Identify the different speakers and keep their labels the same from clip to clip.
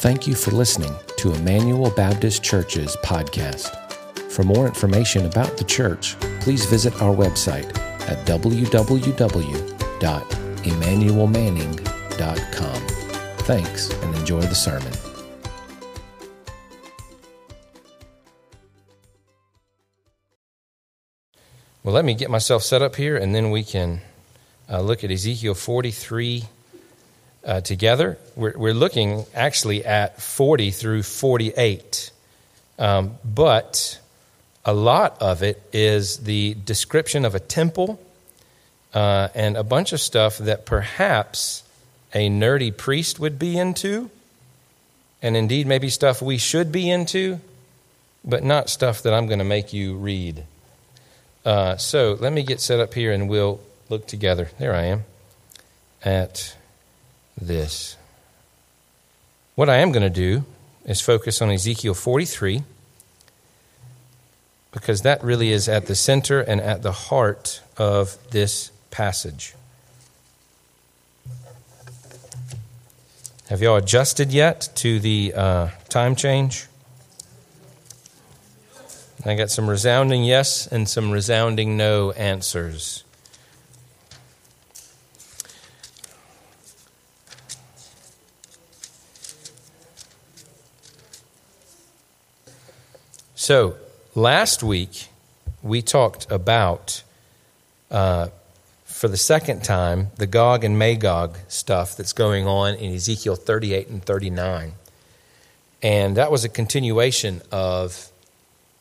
Speaker 1: Thank you for listening to Emmanuel Baptist Church's podcast. For more information about the church, please visit our website at www.emmanuelmanning.com. Thanks and enjoy the sermon.
Speaker 2: Well, let me get myself set up here and then we can uh, look at Ezekiel 43 uh, together. We're, we're, looking actually at 40 through 48. Um, but a lot of it is the description of a temple uh, and a bunch of stuff that perhaps a nerdy priest would be into, and indeed maybe stuff we should be into, but not stuff that I'm going to make you read. Uh, so let me get set up here and we'll look together. There I am at this. What I am going to do is focus on Ezekiel 43 because that really is at the center and at the heart of this passage. Have y'all adjusted yet to the uh, time change? I got some resounding yes and some resounding no answers. So, last week we talked about, uh, for the second time, the Gog and Magog stuff that's going on in Ezekiel 38 and 39. And that was a continuation of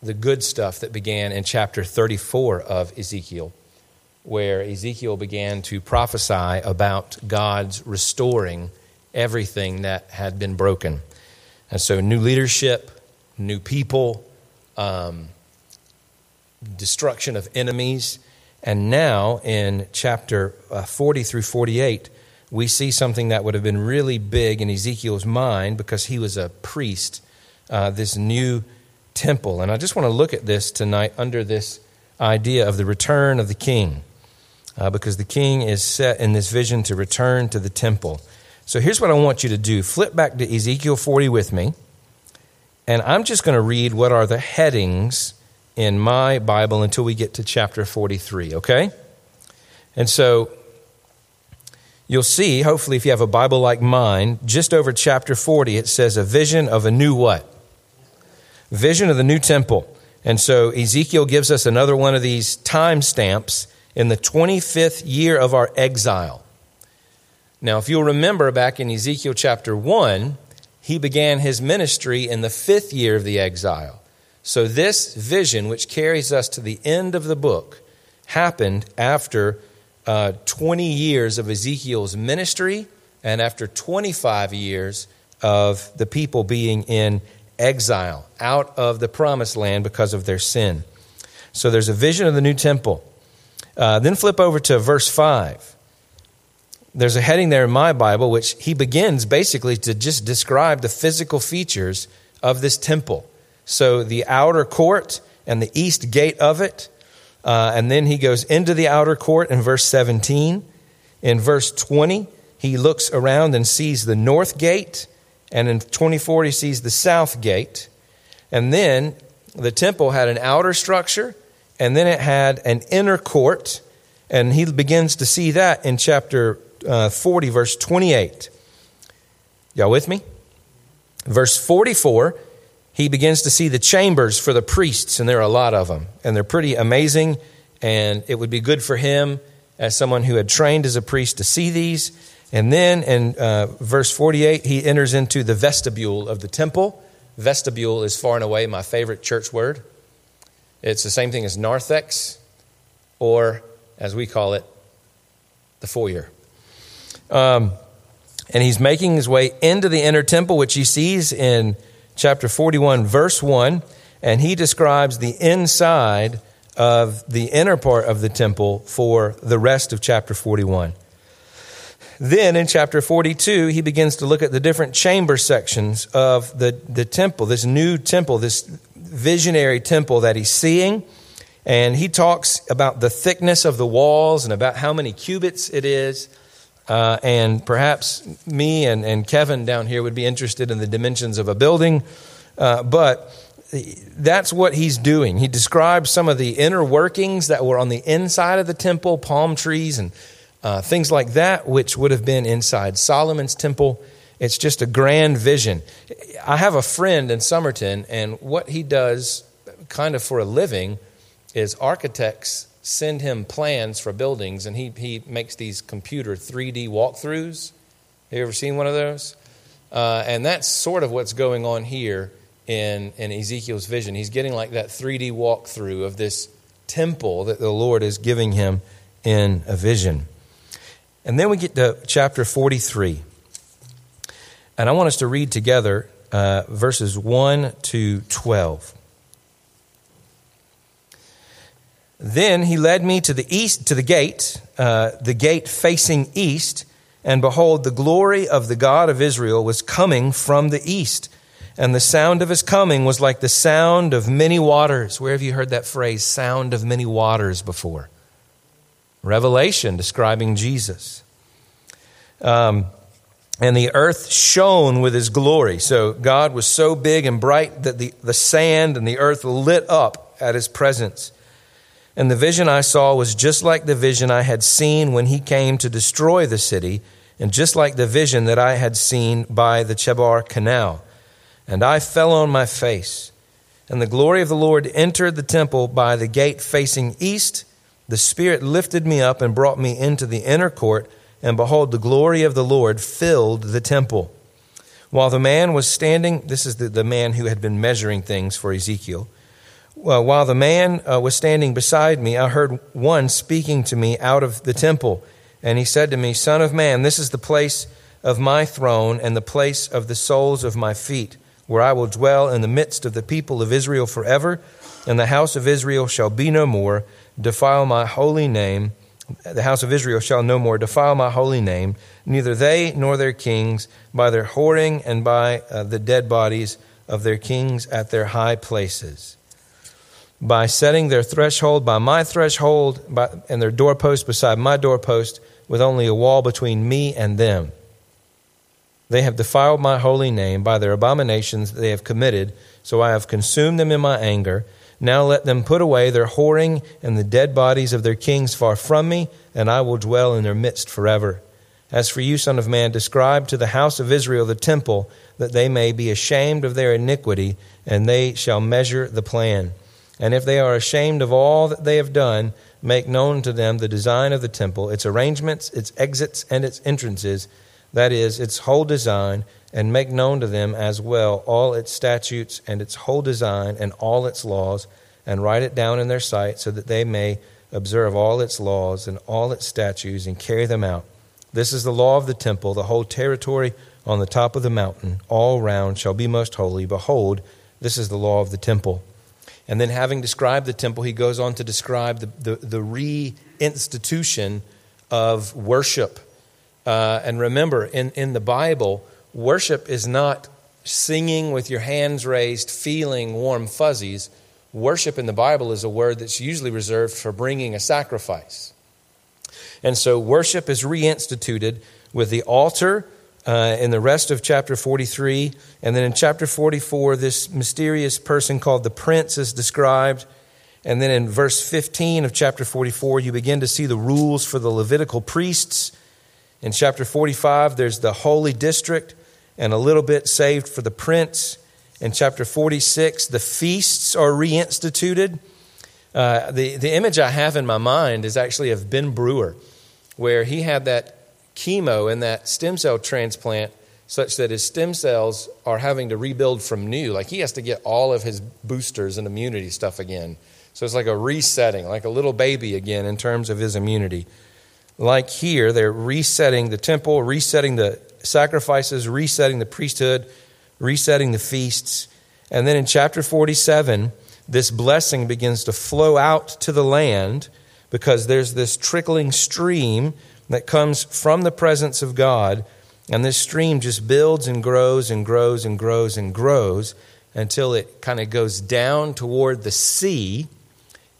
Speaker 2: the good stuff that began in chapter 34 of Ezekiel, where Ezekiel began to prophesy about God's restoring everything that had been broken. And so, new leadership, new people, um, destruction of enemies. And now in chapter uh, 40 through 48, we see something that would have been really big in Ezekiel's mind because he was a priest, uh, this new temple. And I just want to look at this tonight under this idea of the return of the king, uh, because the king is set in this vision to return to the temple. So here's what I want you to do flip back to Ezekiel 40 with me. And I'm just going to read what are the headings in my Bible until we get to chapter 43, okay? And so you'll see, hopefully, if you have a Bible like mine, just over chapter 40, it says a vision of a new what? Vision of the new temple. And so Ezekiel gives us another one of these time stamps in the 25th year of our exile. Now, if you'll remember back in Ezekiel chapter 1, he began his ministry in the fifth year of the exile. So, this vision, which carries us to the end of the book, happened after uh, 20 years of Ezekiel's ministry and after 25 years of the people being in exile out of the promised land because of their sin. So, there's a vision of the new temple. Uh, then flip over to verse 5 there's a heading there in my Bible which he begins basically to just describe the physical features of this temple. So the outer court and the east gate of it. Uh, and then he goes into the outer court in verse 17. In verse 20, he looks around and sees the north gate. And in 24, he sees the south gate. And then the temple had an outer structure, and then it had an inner court. And he begins to see that in chapter uh, 40, verse 28. Y'all with me? Verse 44, he begins to see the chambers for the priests, and there are a lot of them. And they're pretty amazing, and it would be good for him as someone who had trained as a priest to see these. And then in uh, verse 48, he enters into the vestibule of the temple. Vestibule is far and away my favorite church word. It's the same thing as narthex, or as we call it, the foyer. Um, and he's making his way into the inner temple, which he sees in chapter 41, verse 1. And he describes the inside of the inner part of the temple for the rest of chapter 41. Then in chapter 42, he begins to look at the different chamber sections of the, the temple, this new temple, this visionary temple that he's seeing. And he talks about the thickness of the walls and about how many cubits it is Uh, and perhaps me and, and Kevin down here would be interested in the dimensions of a building. Uh, but that's what he's doing. He describes some of the inner workings that were on the inside of the temple, palm trees and uh, things like that, which would have been inside Solomon's temple. It's just a grand vision. I have a friend in Somerton, and what he does kind of for a living is architects send him plans for buildings, and he, he makes these computer 3D walkthroughs. Have you ever seen one of those? Uh, and that's sort of what's going on here in, in Ezekiel's vision. He's getting like that 3D walkthrough of this temple that the Lord is giving him in a vision. And then we get to chapter 43. And I want us to read together uh, verses 1 to 12. Then he led me to the east, to the gate, uh, the gate facing east, and behold, the glory of the God of Israel was coming from the east. And the sound of his coming was like the sound of many waters. Where have you heard that phrase, sound of many waters, before? Revelation describing Jesus. Um, and the earth shone with his glory. So God was so big and bright that the, the sand and the earth lit up at his presence. And the vision I saw was just like the vision I had seen when he came to destroy the city, and just like the vision that I had seen by the Chebar Canal. And I fell on my face. And the glory of the Lord entered the temple by the gate facing east. The Spirit lifted me up and brought me into the inner court and behold, the glory of the Lord filled the temple. While the man was standing, this is the, the man who had been measuring things for Ezekiel. Well, while the man uh, was standing beside me, I heard one speaking to me out of the temple. And he said to me, Son of man, this is the place of my throne and the place of the soles of my feet, where I will dwell in the midst of the people of Israel forever, and the house of Israel shall be no more, defile my holy name the house of Israel shall no more defile my holy name, neither they nor their kings, by their whoring and by uh, the dead bodies of their kings at their high places. By setting their threshold by my threshold, by, and their doorpost beside my doorpost, with only a wall between me and them. They have defiled my holy name by their abominations that they have committed, so I have consumed them in my anger now let them put away their whoring and the dead bodies of their kings far from me, and I will dwell in their midst forever. As for you, Son of Man, describe to the house of Israel the temple, that they may be ashamed of their iniquity, and they shall measure the plan. And if they are ashamed of all that they have done, make known to them the design of the temple, its arrangements, its exits, and its entrances, that is, its whole design and make known to them as well all its statutes and its whole design and all its laws, and write it down in their sight, so that they may observe all its laws and all its statutes and carry them out. This is the law of the temple. The whole territory on the top of the mountain, all round, shall be most holy. Behold, this is the law of the temple. And then, having described the temple, he goes on to describe the, the, the reinstitution of worship. Uh, and remember, in, in the Bible, Worship is not singing with your hands raised, feeling warm fuzzies. Worship in the Bible is a word that's usually reserved for bringing a sacrifice. And so worship is reinstituted with the altar uh, in the rest of chapter 43. And then in chapter 44, this mysterious person called the prince is described. And then in verse 15 of chapter 44, you begin to see the rules for the Levitical priests. In chapter 45, there's the holy district and a little bit saved for the prince. In chapter 46, the feasts are reinstituted. Uh, the, the image I have in my mind is actually of Ben Brewer, where he had that chemo and that stem cell transplant such that his stem cells are having to rebuild from new. Like he has to get all of his boosters and immunity stuff again. So it's like a resetting, like a little baby again in terms of his immunity. Like here, they're resetting the temple, resetting the sacrifices, resetting the priesthood, resetting the feasts. And then in chapter 47, this blessing begins to flow out to the land because there's this trickling stream that comes from the presence of God. And this stream just builds and grows and grows and grows and grows until it kind of goes down toward the sea.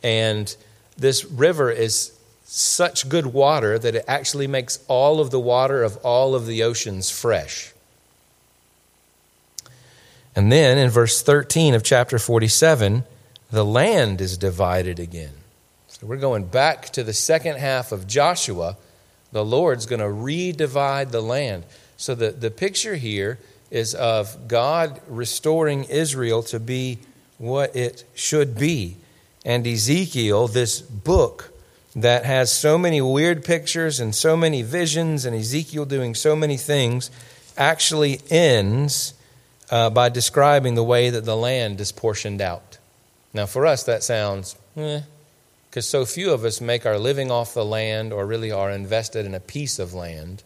Speaker 2: And this river is such good water that it actually makes all of the water of all of the oceans fresh. And then in verse 13 of chapter 47, the land is divided again. So we're going back to the second half of Joshua. The Lord's going to redivide the land. So the, the picture here is of God restoring Israel to be what it should be. And Ezekiel, this book that has so many weird pictures and so many visions, and Ezekiel doing so many things, actually ends uh, by describing the way that the land is portioned out. Now, for us, that sounds, eh, because so few of us make our living off the land or really are invested in a piece of land.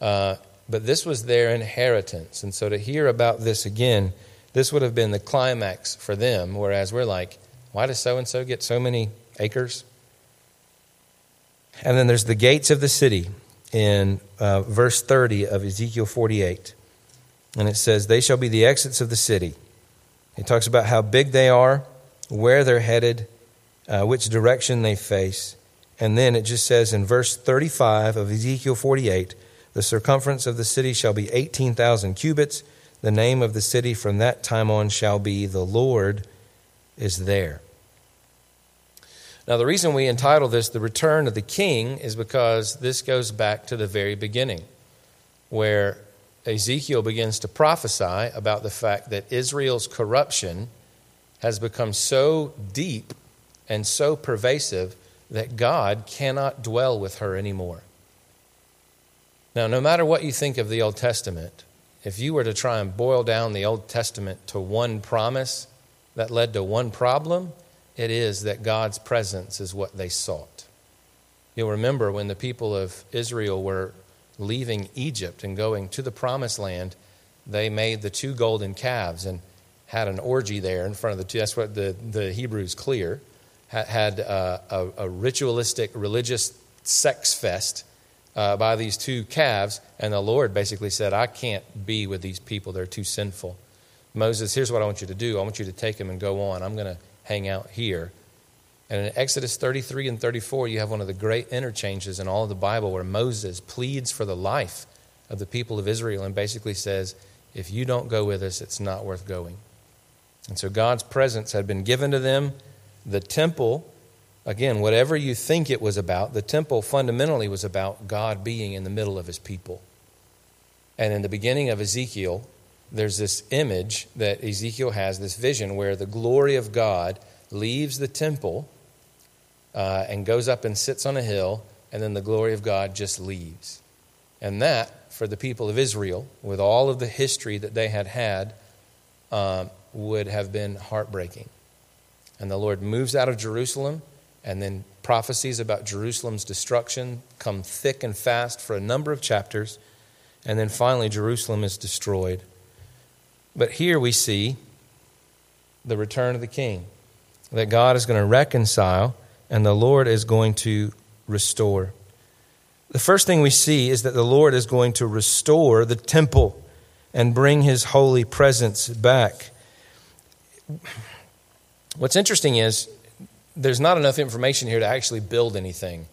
Speaker 2: Uh, but this was their inheritance. And so to hear about this again, this would have been the climax for them, whereas we're like, why does so and so get so many acres? And then there's the gates of the city in uh, verse 30 of Ezekiel 48. And it says, They shall be the exits of the city. It talks about how big they are, where they're headed, uh, which direction they face. And then it just says in verse 35 of Ezekiel 48 the circumference of the city shall be 18,000 cubits. The name of the city from that time on shall be The Lord is There. Now, the reason we entitle this The Return of the King is because this goes back to the very beginning, where Ezekiel begins to prophesy about the fact that Israel's corruption has become so deep and so pervasive that God cannot dwell with her anymore. Now, no matter what you think of the Old Testament, if you were to try and boil down the Old Testament to one promise that led to one problem, it is that God's presence is what they sought. You'll remember when the people of Israel were leaving Egypt and going to the promised land, they made the two golden calves and had an orgy there in front of the two. That's what the, the Hebrews clear. Had uh, a, a, ritualistic religious sex fest uh, by these two calves, and the Lord basically said, I can't be with these people. They're too sinful. Moses, here's what I want you to do I want you to take them and go on. I'm going to hang out here. And in Exodus 33 and 34, you have one of the great interchanges in all of the Bible where Moses pleads for the life of the people of Israel and basically says, If you don't go with us, it's not worth going. And so God's presence had been given to them. The temple Again, whatever you think it was about, the temple fundamentally was about God being in the middle of his people. And in the beginning of Ezekiel, there's this image that Ezekiel has, this vision where the glory of God leaves the temple uh, and goes up and sits on a hill, and then the glory of God just leaves. And that, for the people of Israel, with all of the history that they had had, um, would have been heartbreaking. And the Lord moves out of Jerusalem and then prophecies about Jerusalem's destruction come thick and fast for a number of chapters. And then finally, Jerusalem is destroyed. But here we see the return of the king, that God is going to reconcile and the Lord is going to restore. The first thing we see is that the Lord is going to restore the temple and bring his holy presence back. What's interesting is there's not enough information here to actually build anything.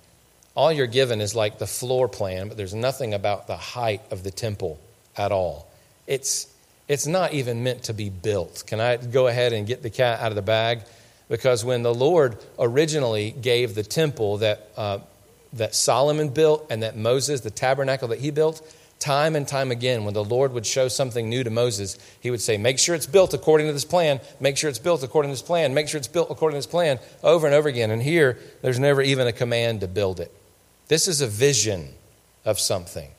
Speaker 2: All you're given is like the floor plan, but there's nothing about the height of the temple at all. It's, it's not even meant to be built. Can I go ahead and get the cat out of the bag? Because when the Lord originally gave the temple that, uh, that Solomon built and that Moses, the tabernacle that he built, Time and time again, when the Lord would show something new to Moses, he would say, Make sure it's built according to this plan, make sure it's built according to this plan, make sure it's built according to this plan, over and over again. And here, there's never even a command to build it. This is a vision of something.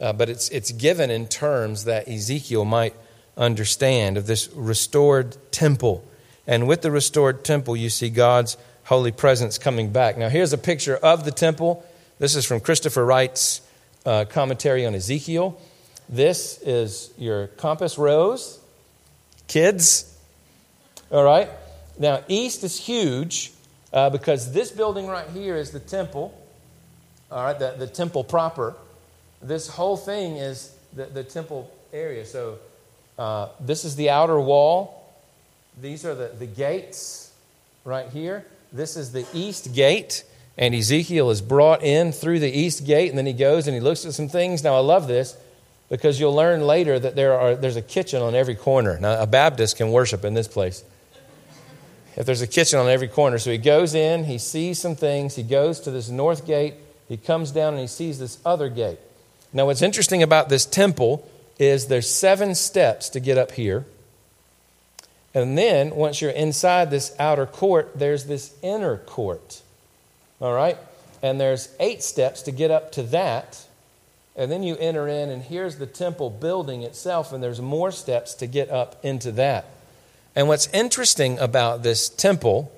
Speaker 2: Uh, but it's, it's given in terms that Ezekiel might understand of this restored temple. And with the restored temple, you see God's holy presence coming back. Now, here's a picture of the temple. This is from Christopher Wright's uh, commentary on Ezekiel. This is your compass rose, kids. All right? Now, east is huge uh, because this building right here is the temple, all right, the, the temple proper. This whole thing is the, the temple area. So, uh, this is the outer wall. These are the, the gates right here. This is the east gate. And Ezekiel is brought in through the east gate, and then he goes and he looks at some things. Now, I love this because you'll learn later that there are, there's a kitchen on every corner. Now, a Baptist can worship in this place. If there's a kitchen on every corner. So he goes in, he sees some things, he goes to this north gate, he comes down and he sees this other gate. Now, what's interesting about this temple is there's seven steps to get up here. And then, once you're inside this outer court, there's this inner court. All right? And there's eight steps to get up to that. And then you enter in, and here's the temple building itself, and there's more steps to get up into that. And what's interesting about this temple,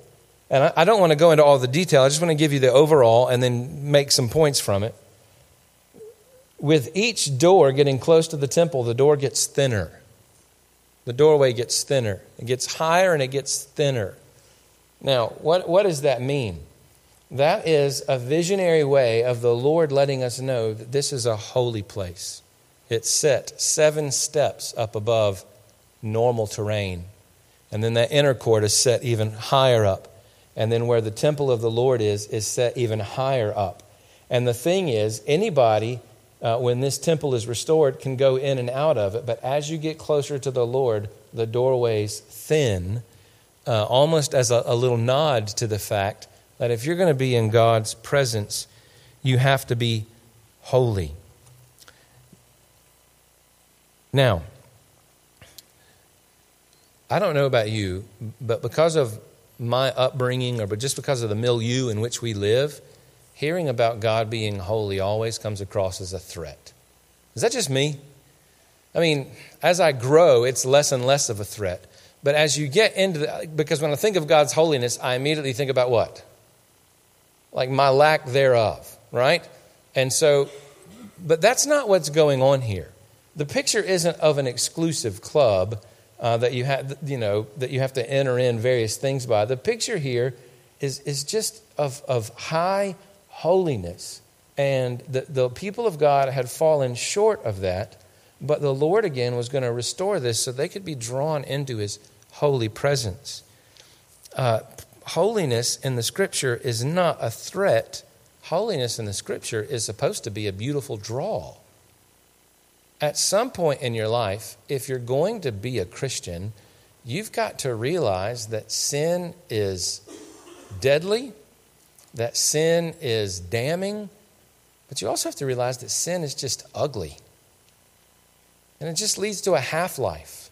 Speaker 2: and I don't want to go into all the detail, I just want to give you the overall and then make some points from it. With each door getting close to the temple, the door gets thinner. The doorway gets thinner. It gets higher and it gets thinner. Now, what, what does that mean? That is a visionary way of the Lord letting us know that this is a holy place. It's set seven steps up above normal terrain. And then that inner court is set even higher up. And then where the temple of the Lord is, is set even higher up. And the thing is, anybody uh, when this temple is restored, can go in and out of it. But as you get closer to the Lord, the doorways thin, uh, almost as a, a little nod to the fact that if you're going to be in God's presence, you have to be holy. Now, I don't know about you, but because of my upbringing or but just because of the milieu in which we live, hearing about God being holy always comes across as a threat. Is that just me? I mean, as I grow, it's less and less of a threat. But as you get into the, because when I think of God's holiness, I immediately think about what? Like my lack thereof, right? And so, but that's not what's going on here. The picture isn't of an exclusive club uh, that you have, you know, that you have to enter in various things by. The picture here is, is just of, of high holiness. And the, the people of God had fallen short of that, but the Lord again was going to restore this so they could be drawn into his holy presence. Uh, holiness in the scripture is not a threat, holiness in the scripture is supposed to be a beautiful draw. At some point in your life, if you're going to be a Christian, you've got to realize that sin is deadly that sin is damning, but you also have to realize that sin is just ugly. And it just leads to a half life.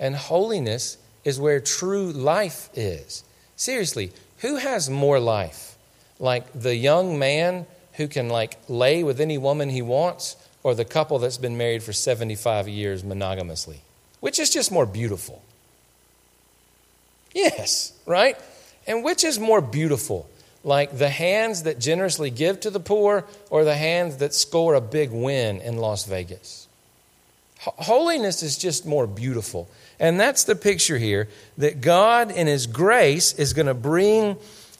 Speaker 2: And holiness is where true life is. Seriously, who has more life? Like the young man who can like lay with any woman he wants or the couple that's been married for 75 years monogamously? Which is just more beautiful? Yes, right? And which is more beautiful? like the hands that generously give to the poor or the hands that score a big win in Las Vegas. Holiness is just more beautiful. And that's the picture here that God, in His grace, is going to bring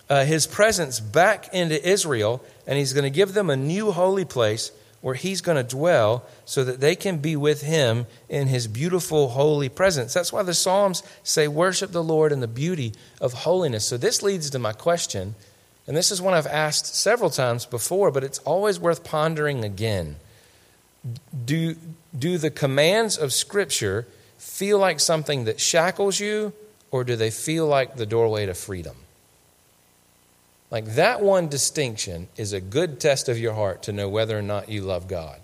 Speaker 2: uh, His presence back into Israel and He's going to give them a new holy place where He's going to dwell so that they can be with Him in His beautiful, holy presence. That's why the Psalms say, Worship the Lord in the beauty of holiness. So this leads to my question and this is one I've asked several times before, but it's always worth pondering again. Do, do the commands of Scripture feel like something that shackles you, or do they feel like the doorway to freedom? Like that one distinction is a good test of your heart to know whether or not you love God.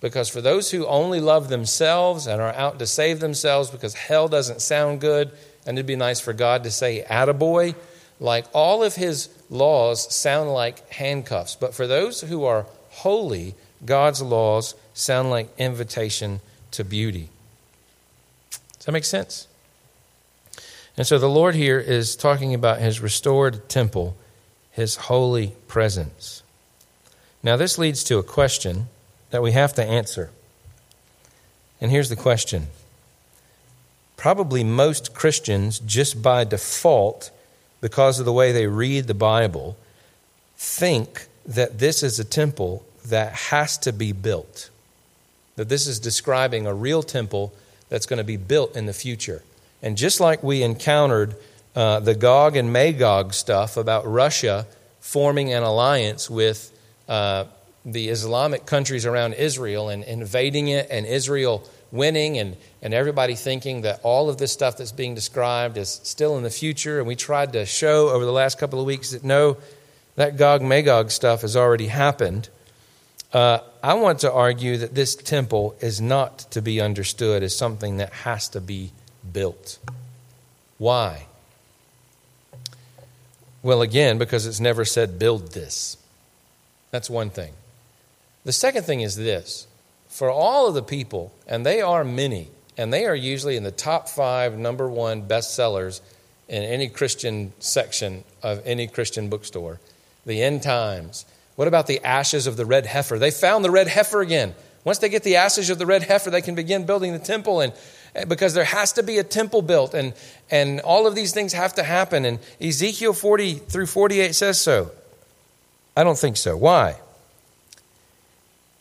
Speaker 2: Because for those who only love themselves and are out to save themselves because hell doesn't sound good, and it'd be nice for God to say, attaboy, like all of his laws sound like handcuffs, but for those who are holy, God's laws sound like invitation to beauty. That make sense? And so the Lord here is talking about his restored temple, his holy presence. Now, this leads to a question that we have to answer. And here's the question Probably most Christians, just by default, because of the way they read the Bible, think that this is a temple that has to be built. That this is describing a real temple that's going to be built in the future. And just like we encountered uh, the Gog and Magog stuff about Russia forming an alliance with uh, the Islamic countries around Israel and invading it, and Israel winning, and, and everybody thinking that all of this stuff that's being described is still in the future. And we tried to show over the last couple of weeks that no, that Gog Magog stuff has already happened. Uh, I want to argue that this temple is not to be understood as something that has to be built. Why? Well, again, because it's never said, build this. That's one thing. The second thing is this for all of the people, and they are many, and they are usually in the top five, number one bestsellers in any Christian section of any Christian bookstore the end times. What about the ashes of the red heifer? They found the red heifer again. Once they get the ashes of the red heifer, they can begin building the temple. And eh, because there has to be a temple built and, and all of these things have to happen. And Ezekiel 40 through 48 says so. I don't think so. Why?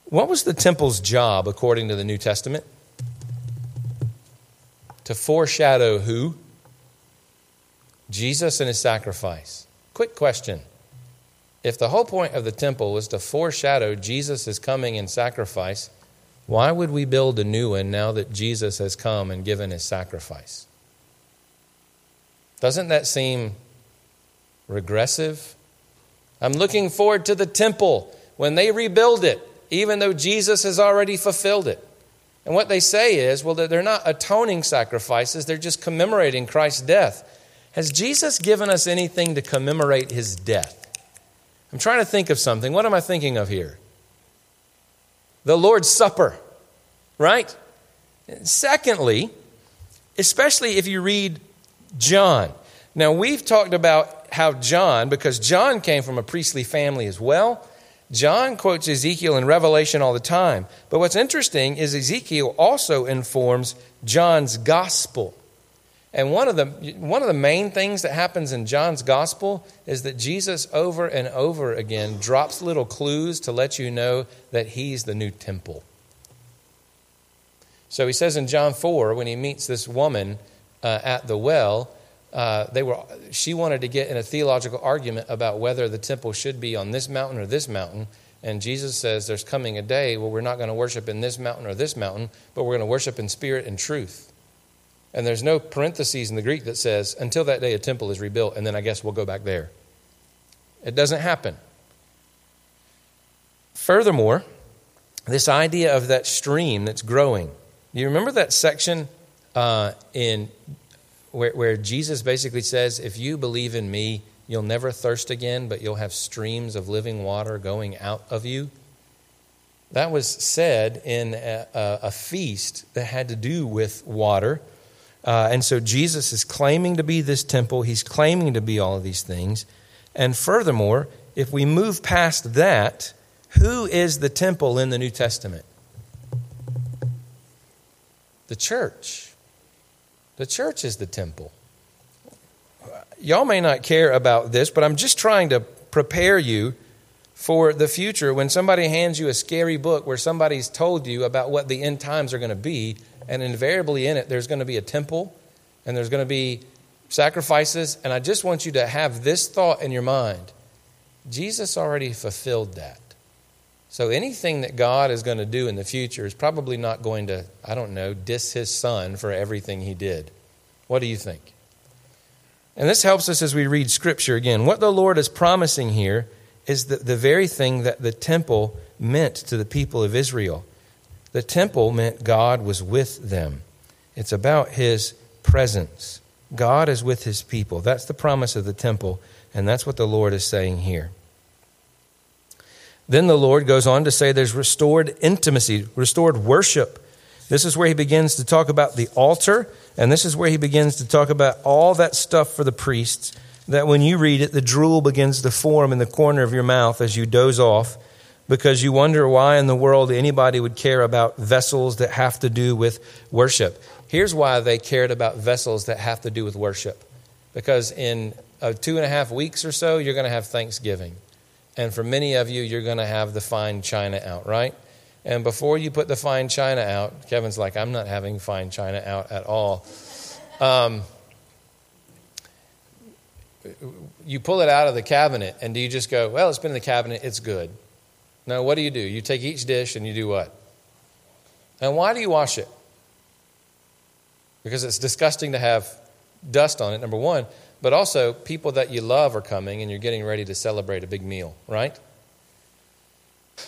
Speaker 2: What was the temple's job according to the New Testament? To foreshadow who? Jesus and his sacrifice. Quick question. If the whole point of the temple was to foreshadow Jesus' coming and sacrifice, why would we build a new one now that Jesus has come and given his sacrifice? Doesn't that seem regressive? I'm looking forward to the temple when they rebuild it, even though Jesus has already fulfilled it. And what they say is, well, they're not atoning sacrifices, they're just commemorating Christ's death. Has Jesus given us anything to commemorate his death? I'm trying to think of something. What am I thinking of here? the Lord's Supper, right? Secondly, especially if you read John. Now, we've talked about how John, because John came from a priestly family as well, John quotes Ezekiel in Revelation all the time. But what's interesting is Ezekiel also informs John's gospel. And one of the one of the main things that happens in John's gospel is that Jesus over and over again drops little clues to let you know that he's the new temple. So he says in John 4 when he meets this woman uh, at the well, uh, they were she wanted to get in a theological argument about whether the temple should be on this mountain or this mountain. And Jesus says there's coming a day where we're not going to worship in this mountain or this mountain, but we're going to worship in spirit and truth. And there's no parentheses in the Greek that says, until that day a temple is rebuilt, and then I guess we'll go back there. It doesn't happen. Furthermore, this idea of that stream that's growing. You remember that section uh, in where, where Jesus basically says, If you believe in me, you'll never thirst again, but you'll have streams of living water going out of you? That was said in a, a, a feast that had to do with water uh, and so Jesus is claiming to be this temple, he's claiming to be all of these things. And furthermore, if we move past that, who is the temple in the New Testament? The church. The church is the temple. Y'all may not care about this, but I'm just trying to prepare you for the future when somebody hands you a scary book where somebody's told you about what the end times are going to be and invariably in it, there's going to be a temple and there's going to be sacrifices. And I just want you to have this thought in your mind Jesus already fulfilled that. So anything that God is going to do in the future is probably not going to, I don't know, diss his son for everything he did. What do you think? And this helps us as we read Scripture again. What the Lord is promising here is the, the very thing that the temple meant to the people of Israel. The temple meant God was with them. It's about his presence. God is with his people. That's the promise of the temple, and that's what the Lord is saying here. Then the Lord goes on to say there's restored intimacy, restored worship. This is where he begins to talk about the altar, and this is where he begins to talk about all that stuff for the priests. That when you read it, the drool begins to form in the corner of your mouth as you doze off because you wonder why in the world anybody would care about vessels that have to do with worship. Here's why they cared about vessels that have to do with worship. Because in uh, two and a half weeks or so, you're going to have Thanksgiving. And for many of you, you're going to have the fine china out, right? And before you put the fine china out, Kevin's like, I'm not having fine china out at all. Um, you pull it out of the cabinet and do you just go, well, it's been in the cabinet, it's good? No, what do you do? You take each dish and you do what? And why do you wash it? Because it's disgusting to have dust on it, number one, but also people that you love are coming and you're getting ready to celebrate a big meal, right?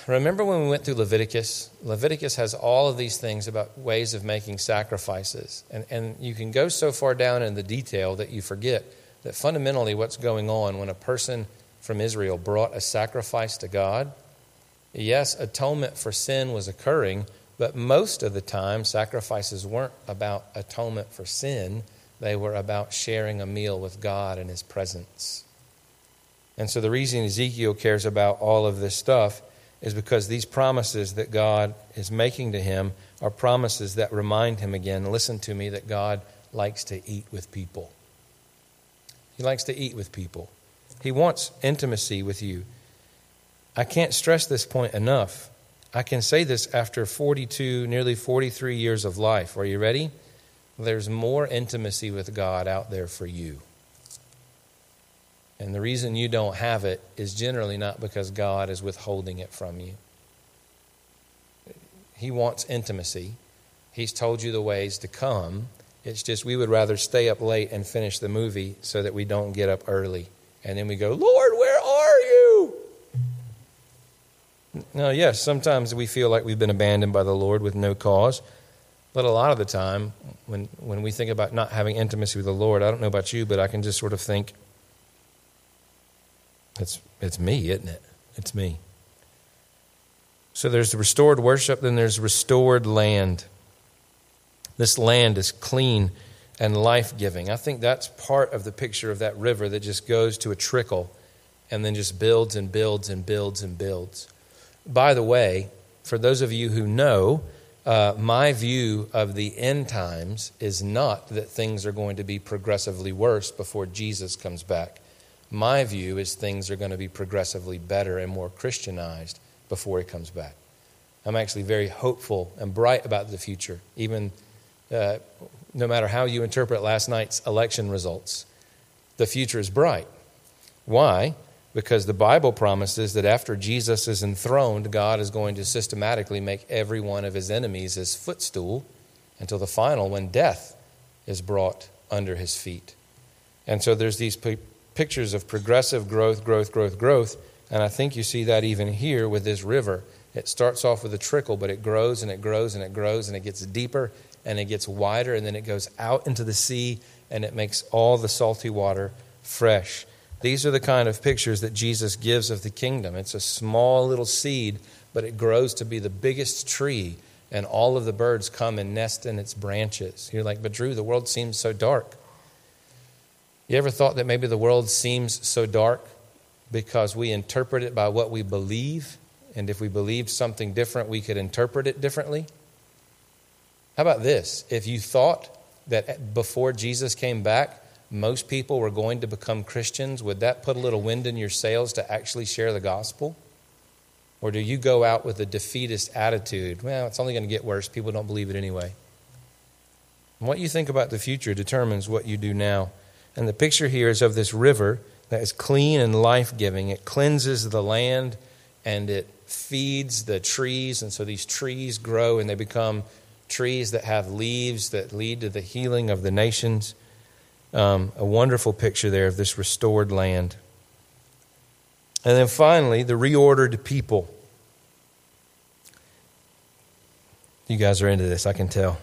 Speaker 2: Remember when we went through Leviticus? Leviticus has all of these things about ways of making sacrifices. And, and you can go so far down in the detail that you forget that fundamentally what's going on when a person from Israel brought a sacrifice to God, yes, atonement for sin was occurring, but most of the time sacrifices weren't about atonement for sin, they were about sharing a meal with God in His presence. And so the reason Ezekiel cares about all of this stuff is because these promises that God is making to him are promises that remind him again listen to me, that God likes to eat with people. He likes to eat with people. He wants intimacy with you. I can't stress this point enough. I can say this after 42, nearly 43 years of life. Are you ready? There's more intimacy with God out there for you. And the reason you don't have it is generally not because God is withholding it from you. He wants intimacy. He's told you the ways to come. It's just we would rather stay up late and finish the movie so that we don't get up early. And then we go, Lord, Now, yes, sometimes we feel like we've been abandoned by the Lord with no cause. But a lot of the time, when, when we think about not having intimacy with the Lord, I don't know about you, but I can just sort of think, it's, it's me, isn't it? It's me. So there's restored worship, then there's restored land. This land is clean and life giving. I think that's part of the picture of that river that just goes to a trickle and then just builds and builds and builds and builds. By the way, for those of you who know, uh, my view of the end times is not that things are going to be progressively worse before Jesus comes back. My view is things are going to be progressively better and more Christianized before he comes back. I'm actually very hopeful and bright about the future, even uh, no matter how you interpret last night's election results. The future is bright. Why? Because the Bible promises that after Jesus is enthroned, God is going to systematically make every one of his enemies his footstool until the final, when death is brought under his feet. And so there's these pictures of progressive growth, growth, growth, growth. And I think you see that even here with this river. It starts off with a trickle, but it grows and it grows and it grows and it gets deeper and it gets wider and then it goes out into the sea and it makes all the salty water fresh. These are the kind of pictures that Jesus gives of the kingdom. It's a small little seed, but it grows to be the biggest tree, and all of the birds come and nest in its branches. You're like, but Drew, the world seems so dark. You ever thought that maybe the world seems so dark because we interpret it by what we believe? And if we believed something different, we could interpret it differently? How about this? If you thought that before Jesus came back, most people were going to become Christians, would that put a little wind in your sails to actually share the gospel? Or do you go out with a defeatist attitude? Well, it's only going to get worse. People don't believe it anyway. And what you think about the future determines what you do now. And the picture here is of this river that is clean and life giving. It cleanses the land and it feeds the trees. And so these trees grow and they become trees that have leaves that lead to the healing of the nations. Um, a wonderful picture there of this restored land. And then finally, the reordered people. You guys are into this, I can tell.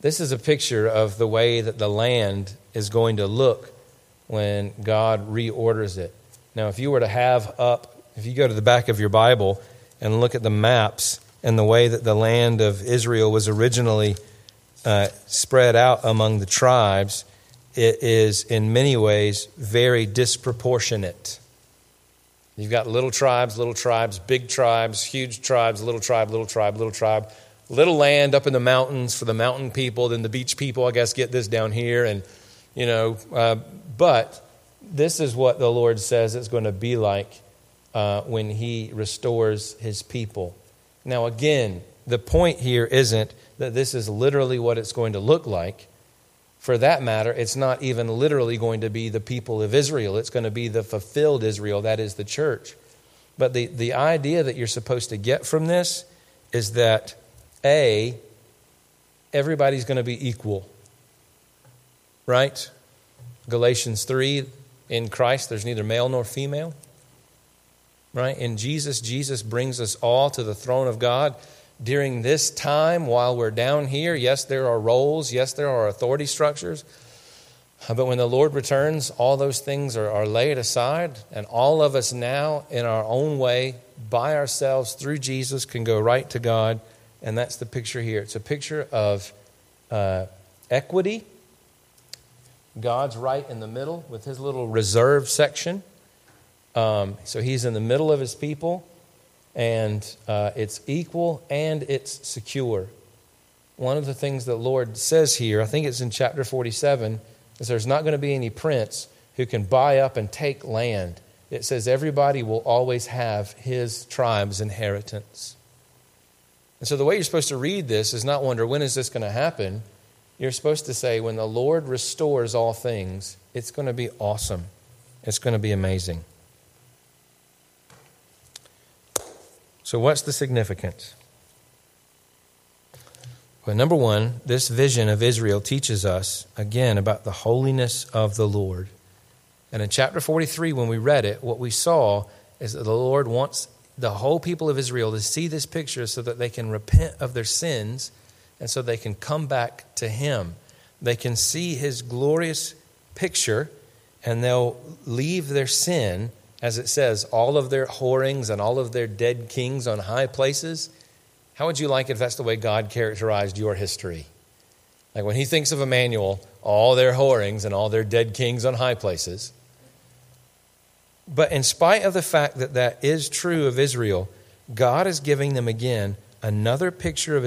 Speaker 2: This is a picture of the way that the land is going to look when God reorders it. Now, if you were to have up, if you go to the back of your Bible and look at the maps and the way that the land of Israel was originally uh, spread out among the tribes, it is in many ways very disproportionate. You've got little tribes, little tribes, big tribes, huge tribes, little tribe, little tribe, little tribe little land up in the mountains for the mountain people. Then the beach people, I guess, get this down here. And, you know, uh, but this is what the Lord says it's going to be like uh, when He restores His people. Now, again, the point here isn't that this is literally what it's going to look like. for that matter, it's not even literally going to be the people of Israel. It's going to be the fulfilled Israel, that is the church. But the, the idea that you're supposed to get from this is that A, everybody's going to be equal. Right? Galatians 3 in Christ, there's neither male nor female. Right? In Jesus, Jesus brings us all to the throne of God during this time while we're down here. Yes, there are roles, yes, there are authority structures. But when the Lord returns, all those things are, are laid aside, and all of us now, in our own way, by ourselves, through Jesus, can go right to God. And that's the picture here. It's a picture of uh, equity. God's right in the middle with his little reserve section. Um, so he's in the middle of his people and uh, it's equal and it's secure. One of the things the Lord says here, I think it's in chapter 47, is there's not going to be any prince who can buy up and take land. It says everybody will always have his tribe's inheritance. And so the way you're supposed to read this is not wonder when is this going to happen? You're supposed to say when the Lord restores all things, it's going to be awesome. It's going to be amazing. So, what's the significance? Well, number one, this vision of Israel teaches us, again, about the holiness of the Lord. And in chapter 43, when we read it, what we saw is that the Lord wants the whole people of Israel to see this picture so that they can repent of their sins and so they can come back to Him. They can see His glorious picture and they'll leave their sin as it says, all of their whorings and all of their dead kings on high places. How would you like it if that's the way God characterized your history? Like when he thinks of Emmanuel, all their whorings and all their dead kings on high places. But in spite of the fact that that is true of Israel, God is giving them again another picture of